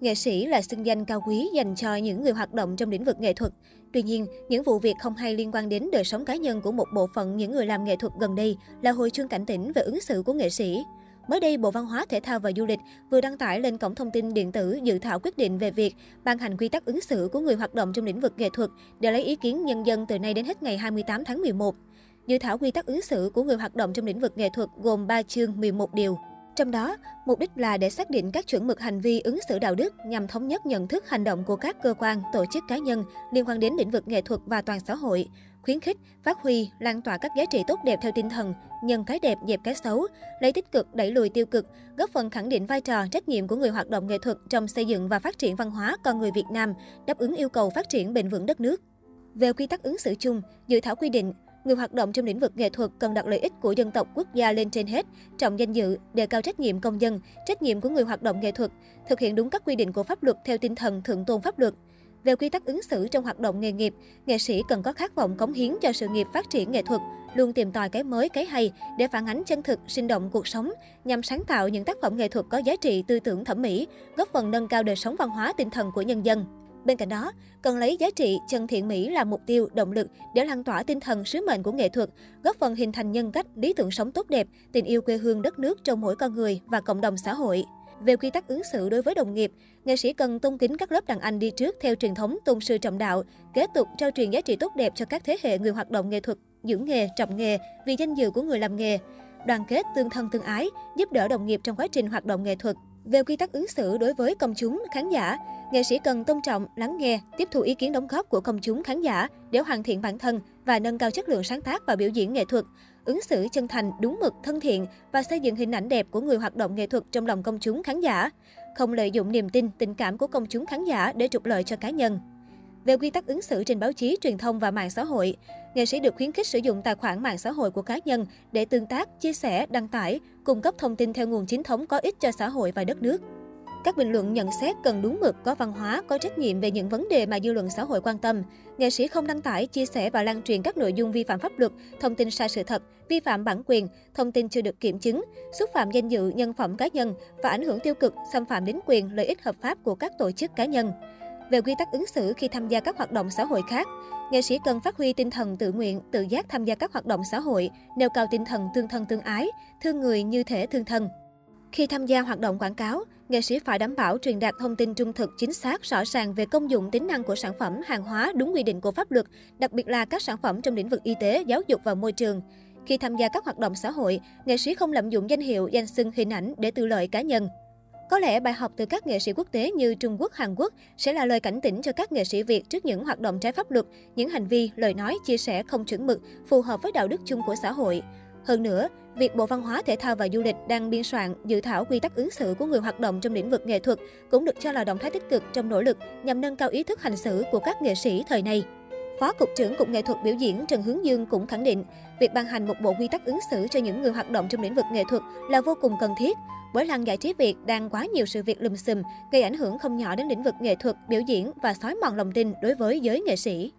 Nghệ sĩ là xưng danh cao quý dành cho những người hoạt động trong lĩnh vực nghệ thuật. Tuy nhiên, những vụ việc không hay liên quan đến đời sống cá nhân của một bộ phận những người làm nghệ thuật gần đây là hồi chuông cảnh tỉnh về ứng xử của nghệ sĩ. Mới đây, Bộ Văn hóa, Thể thao và Du lịch vừa đăng tải lên cổng thông tin điện tử dự thảo quyết định về việc ban hành quy tắc ứng xử của người hoạt động trong lĩnh vực nghệ thuật để lấy ý kiến nhân dân từ nay đến hết ngày 28 tháng 11. Dự thảo quy tắc ứng xử của người hoạt động trong lĩnh vực nghệ thuật gồm 3 chương 11 điều. Trong đó, mục đích là để xác định các chuẩn mực hành vi ứng xử đạo đức nhằm thống nhất nhận thức hành động của các cơ quan, tổ chức cá nhân liên quan đến lĩnh vực nghệ thuật và toàn xã hội, khuyến khích, phát huy, lan tỏa các giá trị tốt đẹp theo tinh thần nhân cái đẹp dẹp cái xấu, lấy tích cực đẩy lùi tiêu cực, góp phần khẳng định vai trò trách nhiệm của người hoạt động nghệ thuật trong xây dựng và phát triển văn hóa con người Việt Nam, đáp ứng yêu cầu phát triển bền vững đất nước. Về quy tắc ứng xử chung, dự thảo quy định Người hoạt động trong lĩnh vực nghệ thuật cần đặt lợi ích của dân tộc quốc gia lên trên hết, trọng danh dự, đề cao trách nhiệm công dân, trách nhiệm của người hoạt động nghệ thuật, thực hiện đúng các quy định của pháp luật theo tinh thần thượng tôn pháp luật. Về quy tắc ứng xử trong hoạt động nghề nghiệp, nghệ sĩ cần có khát vọng cống hiến cho sự nghiệp phát triển nghệ thuật, luôn tìm tòi cái mới, cái hay để phản ánh chân thực, sinh động cuộc sống, nhằm sáng tạo những tác phẩm nghệ thuật có giá trị tư tưởng thẩm mỹ, góp phần nâng cao đời sống văn hóa tinh thần của nhân dân. Bên cạnh đó, cần lấy giá trị chân thiện mỹ làm mục tiêu, động lực để lan tỏa tinh thần sứ mệnh của nghệ thuật, góp phần hình thành nhân cách, lý tưởng sống tốt đẹp, tình yêu quê hương đất nước trong mỗi con người và cộng đồng xã hội. Về quy tắc ứng xử đối với đồng nghiệp, nghệ sĩ cần tôn kính các lớp đàn anh đi trước theo truyền thống tôn sư trọng đạo, kế tục trao truyền giá trị tốt đẹp cho các thế hệ người hoạt động nghệ thuật, giữ nghề, trọng nghề vì danh dự của người làm nghề. Đoàn kết, tương thân tương ái, giúp đỡ đồng nghiệp trong quá trình hoạt động nghệ thuật. Về quy tắc ứng xử đối với công chúng, khán giả, nghệ sĩ cần tôn trọng, lắng nghe, tiếp thu ý kiến đóng góp của công chúng khán giả để hoàn thiện bản thân và nâng cao chất lượng sáng tác và biểu diễn nghệ thuật, ứng xử chân thành, đúng mực, thân thiện và xây dựng hình ảnh đẹp của người hoạt động nghệ thuật trong lòng công chúng khán giả, không lợi dụng niềm tin, tình cảm của công chúng khán giả để trục lợi cho cá nhân. Về quy tắc ứng xử trên báo chí, truyền thông và mạng xã hội, nghệ sĩ được khuyến khích sử dụng tài khoản mạng xã hội của cá nhân để tương tác, chia sẻ, đăng tải, cung cấp thông tin theo nguồn chính thống có ích cho xã hội và đất nước. Các bình luận nhận xét cần đúng mực, có văn hóa, có trách nhiệm về những vấn đề mà dư luận xã hội quan tâm. Nghệ sĩ không đăng tải, chia sẻ và lan truyền các nội dung vi phạm pháp luật, thông tin sai sự thật, vi phạm bản quyền, thông tin chưa được kiểm chứng, xúc phạm danh dự, nhân phẩm cá nhân và ảnh hưởng tiêu cực, xâm phạm đến quyền, lợi ích hợp pháp của các tổ chức cá nhân. Về quy tắc ứng xử khi tham gia các hoạt động xã hội khác, nghệ sĩ cần phát huy tinh thần tự nguyện, tự giác tham gia các hoạt động xã hội, nêu cao tinh thần tương thân tương ái, thương người như thể thương thân. Khi tham gia hoạt động quảng cáo, nghệ sĩ phải đảm bảo truyền đạt thông tin trung thực, chính xác, rõ ràng về công dụng tính năng của sản phẩm, hàng hóa đúng quy định của pháp luật, đặc biệt là các sản phẩm trong lĩnh vực y tế, giáo dục và môi trường. Khi tham gia các hoạt động xã hội, nghệ sĩ không lạm dụng danh hiệu, danh xưng, hình ảnh để tư lợi cá nhân. Có lẽ bài học từ các nghệ sĩ quốc tế như Trung Quốc, Hàn Quốc sẽ là lời cảnh tỉnh cho các nghệ sĩ Việt trước những hoạt động trái pháp luật, những hành vi, lời nói, chia sẻ không chuẩn mực, phù hợp với đạo đức chung của xã hội. Hơn nữa, việc Bộ Văn hóa, Thể thao và Du lịch đang biên soạn dự thảo quy tắc ứng xử của người hoạt động trong lĩnh vực nghệ thuật cũng được cho là động thái tích cực trong nỗ lực nhằm nâng cao ý thức hành xử của các nghệ sĩ thời nay. Phó Cục trưởng Cục Nghệ thuật biểu diễn Trần Hướng Dương cũng khẳng định, việc ban hành một bộ quy tắc ứng xử cho những người hoạt động trong lĩnh vực nghệ thuật là vô cùng cần thiết, bởi làng giải trí Việt đang quá nhiều sự việc lùm xùm, gây ảnh hưởng không nhỏ đến lĩnh vực nghệ thuật, biểu diễn và xói mòn lòng tin đối với giới nghệ sĩ.